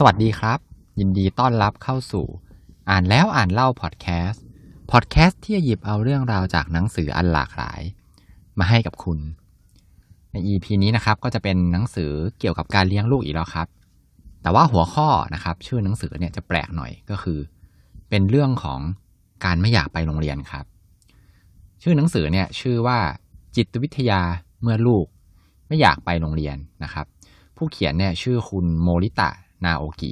สวัสดีครับ ยินดีต้อนรับเข้าสู่ อ่านแล้วอ่านเล่าพอดแคสต์พอดแคสต์ที่จะหยิบเอาเรื่องราวจากหนังสืออันหลากหลาย มาให้กับคุณ ใน EP นี้นะครับก็จะเป็นหนังสือเกี่ยวกับการเลี้ยงลูกอีกแล้วครับ แต่ว่าหัวข้อนะครับ ชื่อหนังสือเนี่ยจะแปลกหน่อยก็คือ เป็นเรื่องของการไม่อยากไปโรงเรียนครับ ชื่อหนังสือเนี่ยชื่อว่าจิตวิทยาเมื่อลูก ไม่อยากไปโรงเรียนนะครับ ผู้เขียนเนี่ยชื่อคุณโมริตะ นาโอกิ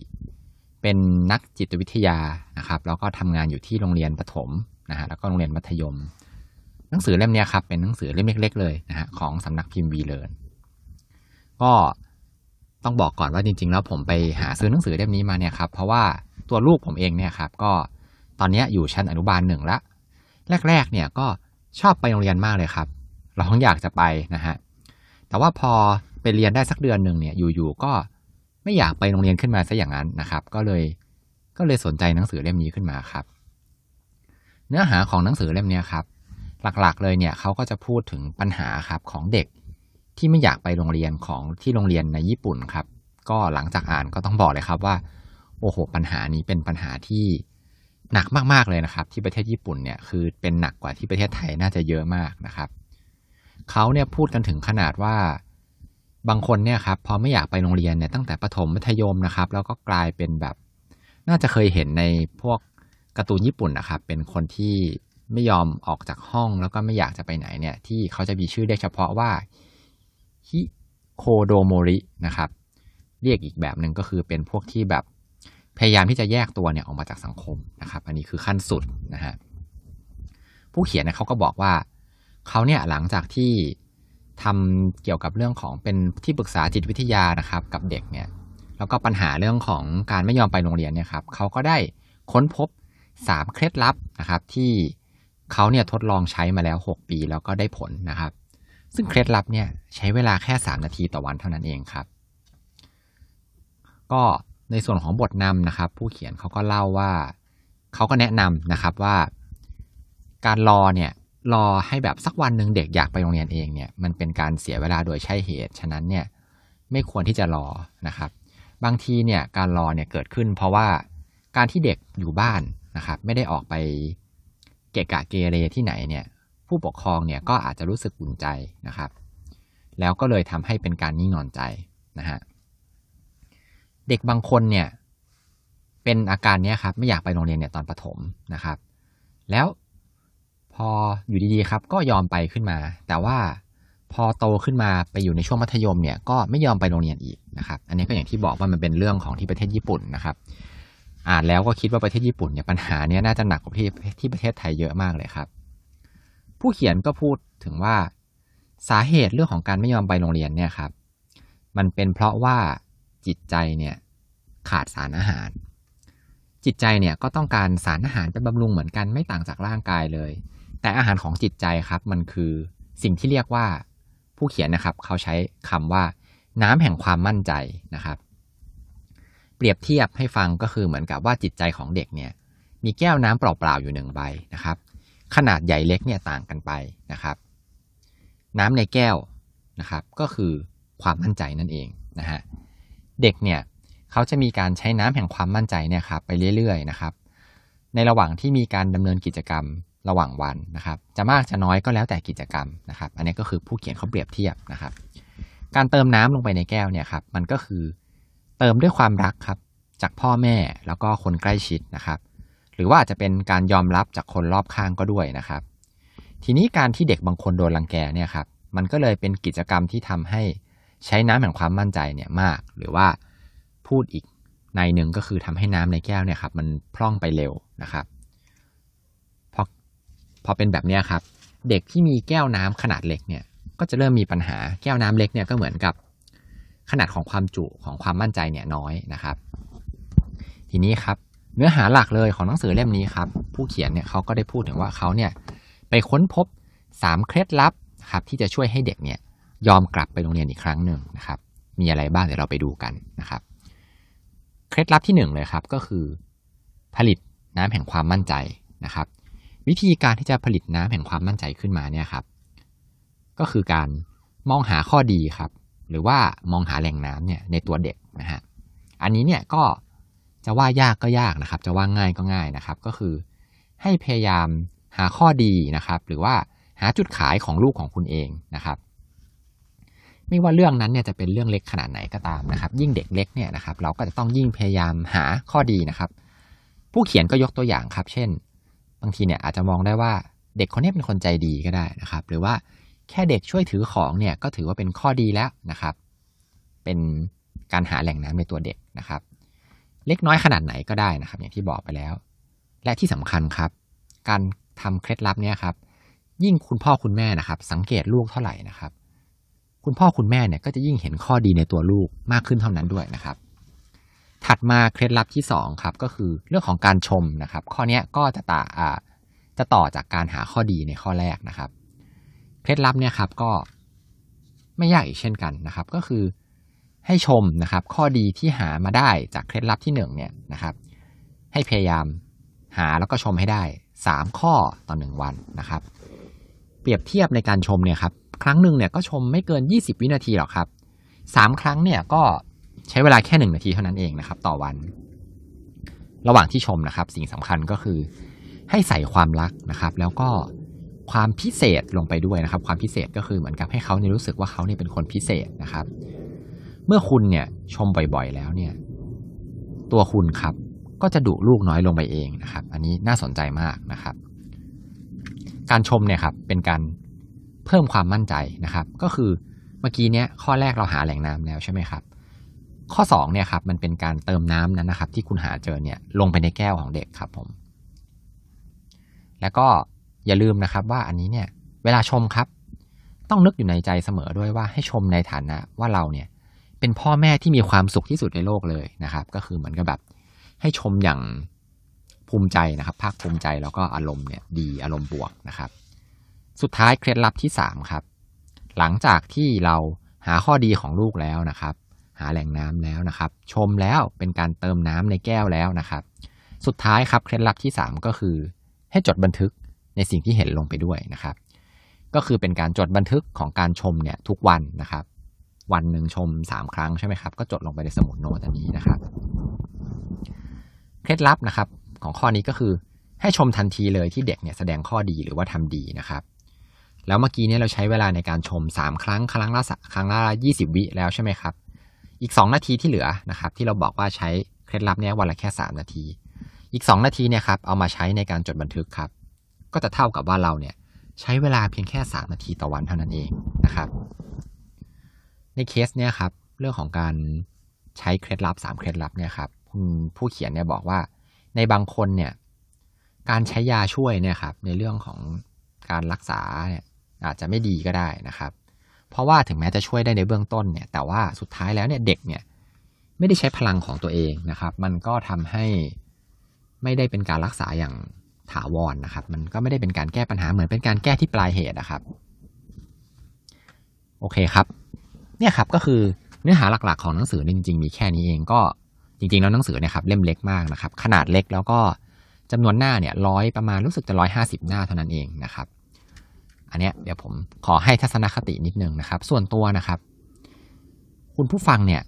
เป็นนักจิตวิทยานะครับ แล้วก็ทำงานอยู่ที่โรงเรียนประถมนะฮะแล้วก็โรงเรียนมัธยม หนังสือเล่มนี้ครับ เป็นหนังสือเล่มเล็ก ๆ เลยนะฮะของสำนักพิมพ์วีเลินก็ต้องบอกก่อนว่าจริง ๆ แล้วผมไปหาซื้อหนังสือเล่มนี้มาเนี่ยครับ เพราะว่าตัวลูกผมเองเนี่ยครับ ก็ตอนนี้อยู่ชั้นอนุบาลหนึ่งละแรก ๆ เนี่ยก็ชอบไปโรงเรียนมากเลยครับ เร้องอยากจะไปนะฮะแต่ว่าพอไปเรียนได้สักเดือนหนึ่งเนี่ยอยู่ๆก็ ไม่อยากไปโรงเรียนขึ้นมาซะอย่างนั้นนะครับ ก็เลยก็เลยสนใจหนังสือเล่มนี้ขึ้นมาครับ เนื้อหาของหนังสือเล่มนี้ครับ หลักๆ เลยเนี่ยเขาก็จะพูดถึงปัญหาครับของเด็กที่ไม่อยากไปโรงเรียนของที่โรงเรียนในญี่ปุ่นครับ ก็หลังจากอ่านก็ต้องบอกเลยครับว่า โอ้โห ปัญหานี้เป็นปัญหาที่หนักมากๆเลยนะครับ ที่ประเทศญี่ปุ่นเนี่ยคือเป็นหนักกว่าที่ประเทศไทยน่าจะเยอะมากนะครับเขาเนี่ยพูดกันถึงขนาดว่า บางคนเนี่ยครับพอไม่อยากไปโรงเรียนเนี่ยตั้งแต่ประถมมัธยมนะครับ แล้วก็กลายเป็นแบบ น่าจะเคยเห็นในพวกการ์ตูนญี่ปุ่นนะครับ เป็นคนที่ไม่ยอมออกจากห้องแล้วก็ไม่อยากจะไปไหนเนี่ย ที่เขาจะมีชื่อเรียกเฉพาะว่าฮิโคโดโมรินะครับ เรียกอีกแบบหนึ่งก็คือเป็นพวกที่แบบพยายามที่จะแยกตัวเนี่ยออกมาจากสังคมนะครับ อันนี้คือขั้นสุดนะฮะผู้เขียนเนี่ยเขาก็บอกว่าเขาเนี่ยหลังจากที่ ทำเกี่ยวกับเรื่องของเป็นที่ปรึกษาจิตวิทยานะครับ กับเด็กเนี่ยแล้วก็ปัญหาเรื่องของการไม่ยอมไปโรงเรียนเนี่ยครับเขาก็ได้ค้นพบ 3 เคล็ดลับนะครับ ที่เขาเนี่ยทดลองใช้มาแล้ว 6 ปีแล้วก็ได้ผลนะครับ ซึ่งเคล็ดลับเนี่ยใช้เวลาแค่ 3 นาทีต่อวันเท่านั้นเองครับ ก็ในส่วนของบทนำนะครับ ผู้เขียนเขาก็เล่าว่าเขาก็แนะนำนะครับว่า การรอเนี่ย รอให้แบบสักวันหนึ่งเด็กอยากไปโรงเรียนเองเนี่ยมันเป็นการเสียเวลาโดยใช่เหตุ ฉะนั้นเนี่ยไม่ควรที่จะรอนะครับ บางทีเนี่ยการรอเนี่ยเกิดขึ้น เพราะว่าการที่เด็กอยู่บ้านนะครับ ไม่ได้ออกไปเกะกะเกเรที่ไหนเนี่ยผู้ปกครองเนี่ยก็อาจจะรู้สึกอุ่นใจนะครับ แล้วก็เลยทำให้เป็นการนิ่งนอนใจนะฮะเด็กบางคนเนี่ยเป็นอาการนี้ครับไม่อยากไปโรงเรียนเนี่ยตอนประถมนะครับ แล้ว พออยู่ดีๆครับ ก็ยอมไปขึ้นมา แต่ว่าพอโตขึ้นมาไปอยู่ในช่วงมัธยมเนี่ยก็ไม่ยอมไปโรงเรียนอีกนะครับ อันนี้ก็อย่างที่บอกว่ามันเป็นเรื่องของที่ประเทศญี่ปุ่นนะครับอ่านแล้วก็คิดว่าประเทศญี่ปุ่นเนี่ยปัญหาเนี้ยน่าจะหนักกว่าที่ที่ประเทศไทยเยอะมากเลยครับ ผู้เขียนก็พูดถึงว่าสาเหตุเรื่องของการไม่ยอมไปโรงเรียนเนี่ยครับ มันเป็นเพราะว่าจิตใจเนี่ยขาดสารอาหาร จิตใจเนี่ยก็ต้องการสารอาหารไปบำรุงเหมือนกันไม่ต่างจากร่างกายเลย แต่อาหารของจิตใจครับมันคือสิ่งที่เรียกว่าผู้เขียนนะครับ เขาใช้คำว่าน้ำแห่งความมั่นใจนะครับ เปรียบเทียบให้ฟังก็คือเหมือนกับว่าจิตใจของเด็กเนี่ย มีแก้วน้ำเปล่าๆอยู่หนึ่งใบนะครับ ขนาดใหญ่เล็กเนี่ยต่างกันไปนะครับ น้ำในแก้วนะครับ ก็คือความมั่นใจนั่นเองนะฮะเด็กเนี่ยเขาจะมีการใช้น้ำแห่งความมั่นใจเนี่ยครับไปเรื่อยๆนะครับ ในระหว่างที่มีการดำเนินกิจกรรม ระหว่างวันนะครับ จะมากจะน้อยก็แล้วแต่กิจกรรมนะครับ อันนี้ก็คือผู้เขียนเขาเปรียบเทียบนะครับ การเติมน้ำลงไปในแก้วเนี่ยครับ มันก็คือเติมด้วยความรักครับ จากพ่อแม่แล้วก็คนใกล้ชิดนะครับ หรือว่าอาจจะเป็นการยอมรับจากคนรอบข้างก็ด้วยนะครับ ทีนี้การที่เด็กบางคนโดนรังแกเนี่ยครับ มันก็เลยเป็นกิจกรรมที่ทำให้ใช้น้ำแห่งความมั่นใจเนี่ยมาก หรือว่าพูดอีกในหนึ่งก็คือทำให้น้ำในแก้วเนี่ยครับมันพร่องไปเร็วนะครับ พอเป็นแบบนี้ครับ เด็กที่มีแก้วน้ำขนาดเล็กเนี่ย ก็จะเริ่มมีปัญหาแก้วน้ำเล็กเนี่ยก็เหมือนกับขนาดของความจุของความมั่นใจเนี่ยน้อยนะครับ ทีนี้ครับเนื้อหาหลักเลยของหนังสือเล่มนี้ครับ ผู้เขียนเนี่ยเขาก็ได้พูดถึงว่าเขาเนี่ยไปค้นพบ 3 เคล็ดลับครับที่จะช่วยให้เด็กเนี่ยยอมกลับไปโรงเรียนอีกครั้งหนึ่งนะครับ มีอะไรบ้างเดี๋ยวเราไปดูกันนะครับ เคล็ดลับที่ 1 เลยครับก็คือ ผลิตน้ำแห่งความมั่นใจนะครับ วิธีการที่จะผลิตน้ำแห่งความมั่นใจขึ้นมาเนี่ยครับ ก็คือการมองหาข้อดีครับ หรือว่ามองหาแหล่งน้ำเนี่ยในตัวเด็กนะฮะอันนี้เนี่ยก็จะว่ายากก็ยากนะครับ จะว่าง่ายก็ง่ายนะครับ ก็คือให้พยายามหาข้อดีนะครับ หรือว่าหาจุดขายของลูกของคุณเองนะครับ ไม่ว่าเรื่องนั้นเนี่ยจะเป็นเรื่องเล็กขนาดไหนก็ตามนะครับ ยิ่งเด็กเล็กเนี่ยนะครับ เราก็จะต้องยิ่งพยายามหาข้อดีนะครับ ผู้เขียนก็ยกตัวอย่างครับ เช่น บางทีเนี่ยอาจจะมองได้ว่าเด็กคนนี้เป็นคนใจดีก็ได้นะครับ หรือว่าแค่เด็กช่วยถือของเนี่ยก็ถือว่าเป็นข้อดีแล้วนะครับ เป็นการหาแหล่งน้ำในตัวเด็กนะครับ เล็กน้อยขนาดไหนก็ได้นะครับ อย่างที่บอกไปแล้ว และที่สำคัญครับ การทำเคล็ดลับเนี่ยครับยิ่งคุณพ่อคุณแม่นะครับ สังเกตลูกเท่าไหร่นะครับ คุณพ่อคุณแม่เนี่ยก็จะยิ่งเห็นข้อดีในตัวลูกมากขึ้นเท่านั้นด้วยนะครับ ถัดมาเคล็ดลับที่ 2 ครับ ก็คือเรื่องของการชมนะครับ ข้อนี้ก็จะต่าอ่าจะต่อจากการหาข้อดีในข้อแรกนะครับ เคล็ดลับเนี่ยครับก็ไม่ยากอีกเช่นกันนะครับ ก็คือให้ชมนะครับ ข้อดีที่หามาได้จากเคล็ดลับที่1เนี่ยนะครับ ให้พยายามหาแล้วก็ชมให้ได้ 3 ข้อต่อ 1 วันนะครับ เปรียบเทียบในการชมเนี่ยครับ ครั้งหนึ่งเนี่ยก็ชมไม่เกิน 20 วินาทีหรอกครับ 3 ครั้งเนี่ยก็ ใช้เวลาแค่ 1 นาทีเท่านั้นเองนะครับ ต่อวัน ระหว่างที่ชมนะครับ สิ่งสำคัญก็คือ ให้ใส่ความรักนะครับ แล้วก็ความพิเศษลงไปด้วยนะครับ ความพิเศษก็คือเหมือนกับให้เขาเนี่ยรู้สึกว่าเขาเนี่ยเป็นคนพิเศษนะครับ เมื่อคุณเนี่ยชมบ่อยๆ แล้วเนี่ย ตัวคุณครับก็จะดุลูกน้อยลงไปเองนะครับ อันนี้น่าสนใจมากนะครับ การชมเนี่ยครับเป็นการเพิ่มความมั่นใจนะครับ ก็คือเมื่อกี้เนี้ยข้อแรกเราหาแหล่งน้ำแล้วใช่ไหมครับ ข้อ2เนี่ยครับมันเป็นการเติมน้ำนั้นนะครับ ที่คุณหาเจอเนี่ยลงไปในแก้วของเด็กครับผม แล้วก็อย่าลืมนะครับว่าอันนี้เนี่ยเวลาชมครับ ต้องนึกอยู่ในใจเสมอด้วยว่าให้ชมในฐานะว่าเราเนี่ยเป็นพ่อแม่ที่มีความสุขที่สุดในโลกเลยนะครับ ก็คือเหมือนกับแบบให้ชมอย่างภูมิใจนะครับ ภาคภูมิใจแล้วก็อารมณ์เนี่ยดีอารมณ์บวกนะครับ สุดท้ายเคล็ดลับที่3ครับหลังจากที่เราหาข้อดีของลูกแล้วนะครับ หาแหล่งน้ำแล้วนะครับ ชมแล้วเป็นการเติมน้ำในแก้วแล้วนะครับ สุดท้ายครับเคล็ดลับที่ 3 ก็คือ ให้จดบันทึกในสิ่งที่เห็นลงไปด้วยนะครับ ก็คือเป็นการจดบันทึกของการชมเนี่ยทุกวันนะครับ วันหนึ่งชม 3 ครั้งใช่ไหมครับ ก็จดลงไปในสมุดโน้ตอันนี้นะครับ เคล็ดลับนะครับของข้อนี้ก็คือให้ชมทันทีเลยที่เด็กเนี่ยแสดงข้อดีหรือว่าทำดีนะครับ แล้วเมื่อกี้เนี่ยเราใช้เวลาในการชม 3 ครั้งครั้งละครั้งละ20 วิแล้วใช่ไหมครับ อีก 2 นาทีที่เหลือนะครับที่เราบอกว่าใช้เคล็ดลับเนี่ยวันละแค่ 3 นาที อีก 2 นาทีเนี่ยครับเอามาใช้ในการจดบันทึกครับ ก็จะเท่ากับว่าเราเนี่ยใช้เวลาเพียงแค่ 3 นาทีต่อวันเท่านั้นเองนะครับ ในเคสเนี่ยครับเรื่องของการใช้เคล็ดลับ 3 เคล็ดลับเนี่ยครับผู้เขียนเนี่ยบอกว่าในบางคนเนี่ยการใช้ยาช่วยเนี่ยครับในเรื่องของการรักษาเนี่ยอาจจะไม่ดีก็ได้นะครับ เพราะว่าถึงแม้จะช่วยได้ในเบื้องต้นเนี่ยแต่ว่าสุดท้ายแล้วเนี่ยเด็กเนี่ยไม่ได้ใช้พลังของตัวเองนะครับ มันก็ทำให้ไม่ได้เป็นการรักษาอย่างถาวรนนะครับ มันก็ไม่ได้เป็นการแก้ปัญหาเหมือนเป็นการแก้ที่ปลายเหตุนะครับ โอเคครับ เนี่ยครับก็คือเนื้อหาหลักๆของหนังสือจริง ๆ มีแค่นี้เองก็จริง ๆ แล้วหนังสือเนี่ยครับเล่มเล็กมากนะครับ ขนาดเล็กแล้วก็จำนวนหน้าเนี่ยร้อยประมาณรู้สึกจะร้อยห้าสิบหน้าเท่านั้นเองนะครับ อันเนี้ยเดี๋ยวผมขอให้ทัศนคตินิดนึงนะครับ ส่วนตัวนะครับ คุณผู้ฟังเนี่ย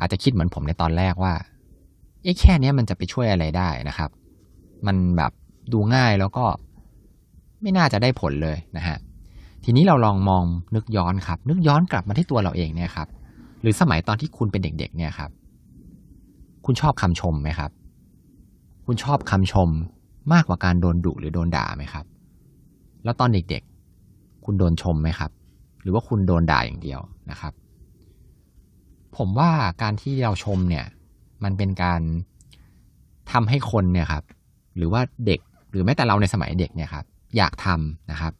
อาจจะคิดเหมือนผมในตอนแรกว่าเอ๊ะแค่นี้มันจะไปช่วยอะไรได้นะครับ มันแบบดูง่ายแล้วก็ไม่น่าจะได้ผลเลยนะฮะทีนี้เราลองมองนึกย้อนครับ นึกย้อนกลับมาที่ตัวเราเองเนี่ยครับหรือสมัยตอนที่คุณเป็นเด็ก ๆ เนี่ยครับ คุณชอบคำชมไหมครับ คุณชอบคำชมมากกว่าการโดนดุหรือโดนด่าไหมครับ แล้วตอนเด็กๆ คุณโดนชมไหมครับ หรือว่าคุณโดนด่าอย่างเดียวนะครับ ผมว่าการที่เราชมเนี่ย มันเป็นการทำให้คนเนี่ยครับ หรือว่าเด็กหรือแม้แต่เราในสมัยเด็กเนี่ยครับ อยากทำนะครับ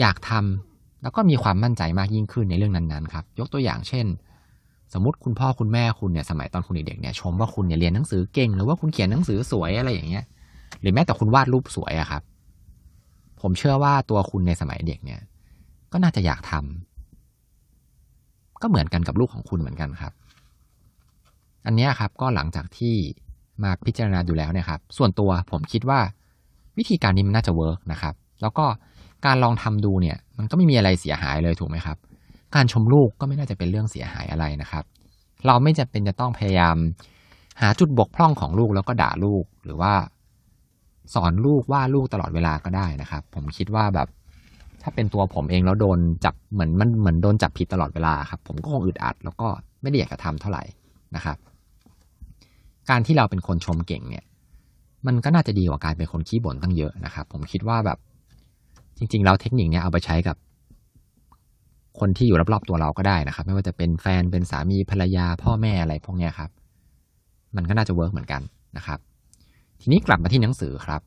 อยากทำแล้วก็มีความมั่นใจมากยิ่งขึ้นในเรื่องนั้นๆครับ ยกตัวอย่างเช่น สมมติคุณพ่อคุณแม่คุณเนี่ยสมัยตอนคุณเด็กเนี่ยชมว่าคุณเนี่ยเรียนหนังสือเก่ง หรือว่าคุณเขียนหนังสือสวยอะไรอย่างเงี้ย หรือแม้แต่คุณวาดรูปสวยอะครับ ผมเชื่อว่าตัวคุณในสมัยเด็กเนี่ย ก็น่าจะอยากทำก็เหมือนกันกับลูกของคุณเหมือนกันครับ อันนี้ครับก็หลังจากที่มาพิจารณาดูแล้วเนี่ยครับ ส่วนตัวผมคิดว่าวิธีการนี้มันน่าจะเวิร์กนะครับ แล้วก็การลองทำดูเนี่ย มันก็ไม่มีอะไรเสียหายเลยถูกไหมครับ การชมลูกก็ไม่น่าจะเป็นเรื่องเสียหายอะไรนะครับ เราไม่จะเป็นจะต้องพยายาม หาจุดบกพร่องของลูกแล้วก็ด่าลูกหรือว่า สอนลูกว่าลูกตลอดเวลาก็ได้นะครับ ผมคิดว่าแบบ ถ้าเป็นตัวผมเองแล้วโดนจับเหมือนมันเหมือนโดนจับผิดตลอดเวลาครับ ผมก็คงอึดอัด แล้วก็ไม่ได้อยากจะทำเท่าไหร่นะครับ การที่เราเป็นคนชมเก่งเนี่ย มันก็น่าจะดีกว่าการเป็นคนขี้บ่นตั้งเยอะนะครับ ผมคิดว่าแบบ จริง ๆ แล้วเทคนิคเนี้ยเอาไปใช้กับ คนที่อยู่รอบๆตัวเราก็ได้นะครับ ไม่ว่าจะเป็นแฟนเป็นสามีภรรยา พ่อแม่อะไรพวกเนี้ยครับ มันก็น่าจะเวิร์กเหมือนกันนะครับ ทีนี้กลับมาที่หนังสือครับ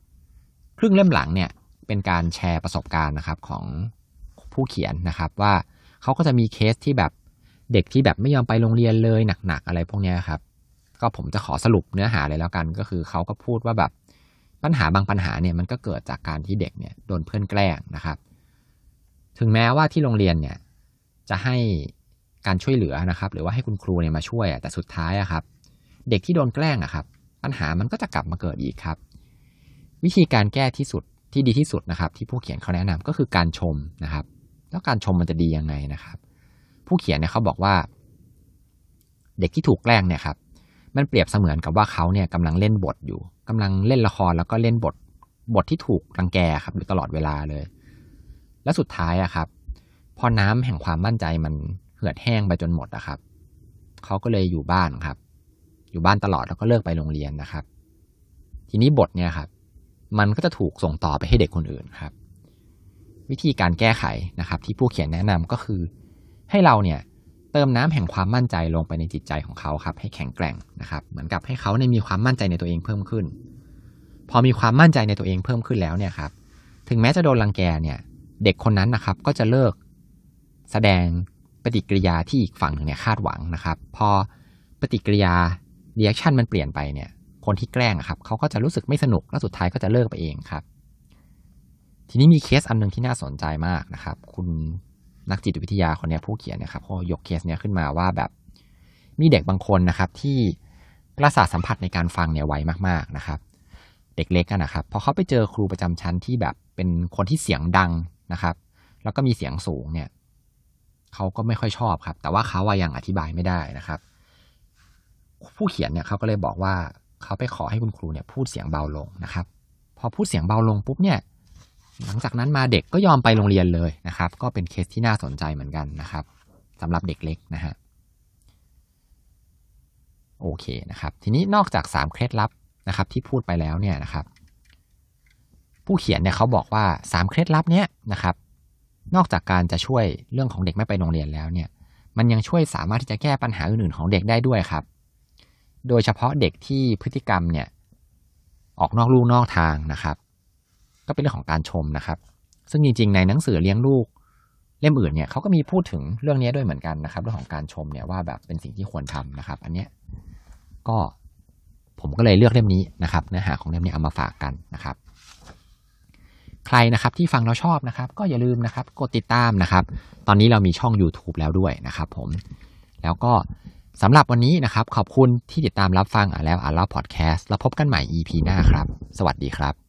ครึ่งเล่มหลังเนี่ย เป็นการแชร์ประสบการณ์นะครับของผู้เขียนนะครับ ว่าเขาก็จะมีเคสที่แบบเด็กที่แบบไม่ยอมไปโรงเรียนเลยหนักๆอะไรพวกนี้ครับ ก็ผมจะขอสรุปเนื้อหาเลยแล้วกัน ก็คือเขาก็พูดว่าแบบปัญหาบางปัญหาเนี่ยมันก็เกิดจากการที่เด็กเนี่ยโดนเพื่อนแกล้งนะครับ ถึงแม้ว่าที่โรงเรียนเนี่ยจะให้การช่วยเหลือนะครับ หรือว่าให้คุณครูเนี่ยมาช่วยแต่สุดท้ายอะครับ เด็กที่โดนแกล้งอะครับ ปัญหามันก็จะกลับมาเกิดอีกครับ วิธีการแก้ที่สุด ที่ดีที่สุดนะครับ ที่ผู้เขียนเขาแนะนำก็คือการชมนะครับ แล้วการชมมันจะดียังไงนะครับ ผู้เขียนเนี่ยเขาบอกว่า เด็กที่ถูกแกล้งเนี่ยครับ มันเปรียบเสมือนกับว่าเขาเนี่ยกำลังเล่นบทอยู่กำลังเล่นละครแล้วก็เล่นบทบทที่ถูกรังแกครับอยู่ตลอดเวลาเลย และสุดท้ายอะครับ พอน้ำแห่งความมั่นใจมันเหือดแห้งไปจนหมดนะครับเขาก็เลยอยู่บ้านครับ อยู่บ้านตลอดแล้วก็เลิกไปโรงเรียนนะครับ ทีนี้บทเนี่ยครับ มันก็จะถูกส่งต่อไปให้เด็กคนอื่นครับ วิธีการแก้ไขนะครับ ที่ผู้เขียนแนะนำก็คือ ให้เราเนี่ยเติมน้ำแห่งความมั่นใจลงไปในจิตใจของเขาครับ ให้แข็งแกร่งนะครับ เหมือนกับให้เขาเนี่ยมีความมั่นใจในตัวเองเพิ่มขึ้น พอมีความมั่นใจในตัวเองเพิ่มขึ้นแล้วเนี่ยครับ ถึงแม้จะโดนรังแกเนี่ย เด็กคนนั้นนะครับ ก็จะเลิกแสดงปฏิกิริยาที่อีกฝั่งหนึ่งเนี่ยคาดหวังนะครับ พอปฏิกิริยา reaction มันเปลี่ยนไปเนี่ย คนที่แกล้งครับเขาก็จะรู้สึกไม่สนุกและสุดท้ายก็จะเลิกไปเองครับ ทีนี้มีเคสอันหนึ่งที่น่าสนใจมากนะครับ คุณนักจิตวิทยาคนนี้ผู้เขียนนะครับเขายกเคสเนี้ยขึ้นมาว่าแบบมีเด็กบางคนนะครับ ที่ประสาทสัมผัสในการฟังเนี่ยไวมากๆนะครับ เด็กเล็กนะครับพอเขาไปเจอครูประจำชั้นที่แบบเป็นคนที่เสียงดังนะครับ แล้วก็มีเสียงสูงเนี่ยเขาก็ไม่ค่อยชอบครับ แต่ว่าเขาว่ายังอธิบายไม่ได้นะครับ ผู้เขียนเนี่ยเขาก็เลยบอกว่า เขาไปขอให้คุณครูเนี่ยพูดเสียงเบาลงนะครับ พอพูดเสียงเบาลงปุ๊บเนี่ยหลังจากนั้นมาเด็กก็ยอมไปโรงเรียนเลยนะครับ ก็เป็นเคสที่น่าสนใจเหมือนกันนะครับสำหรับเด็กเล็กนะฮะโอเคนะครับ ทีนี้นอกจากสามเคล็ดลับนะครับ ที่พูดไปแล้วเนี่ยนะครับ ผู้เขียนเนี่ยเขาบอกว่าสามเคล็ดลับเนี้ยนะครับ นอกจากการจะช่วยเรื่องของเด็กไม่ไปโรงเรียนแล้วเนี่ย มันยังช่วยสามารถที่จะแก้ปัญหาอื่นๆของเด็กได้ด้วยครับ โดยเฉพาะเด็กที่พฤติกรรมเนี่ยออกนอกลู่นอกทางนะครับ ก็เป็นเรื่องของการชมนะครับ ซึ่งจริงๆ ในหนังสือเลี้ยงลูกเล่มอื่นเนี่ยเขาก็มีพูดถึงเรื่องนี้ด้วยเหมือนกันนะครับ เรื่องของการชมเนี่ยว่าแบบเป็นสิ่งที่ควรทำนะครับ อันเนี้ยก็ผมก็เลยเลือกเล่มนี้นะครับ เนื้อหาของเล่มนี้เอามาฝากกันนะครับ ใครนะครับที่ฟังเราชอบนะครับ ก็อย่าลืมนะครับ กดติดตามนะครับ ตอนนี้เรามีช่อง YouTube แล้วด้วยนะครับ ผมแล้วก็ สำหรับวันนี้นะครับ ขอบคุณที่ติดตามรับฟังอ่านแล้วอ่านเล่าพอดแคสต์แล้วพบกันใหม่ EP หน้าครับ สวัสดีครับ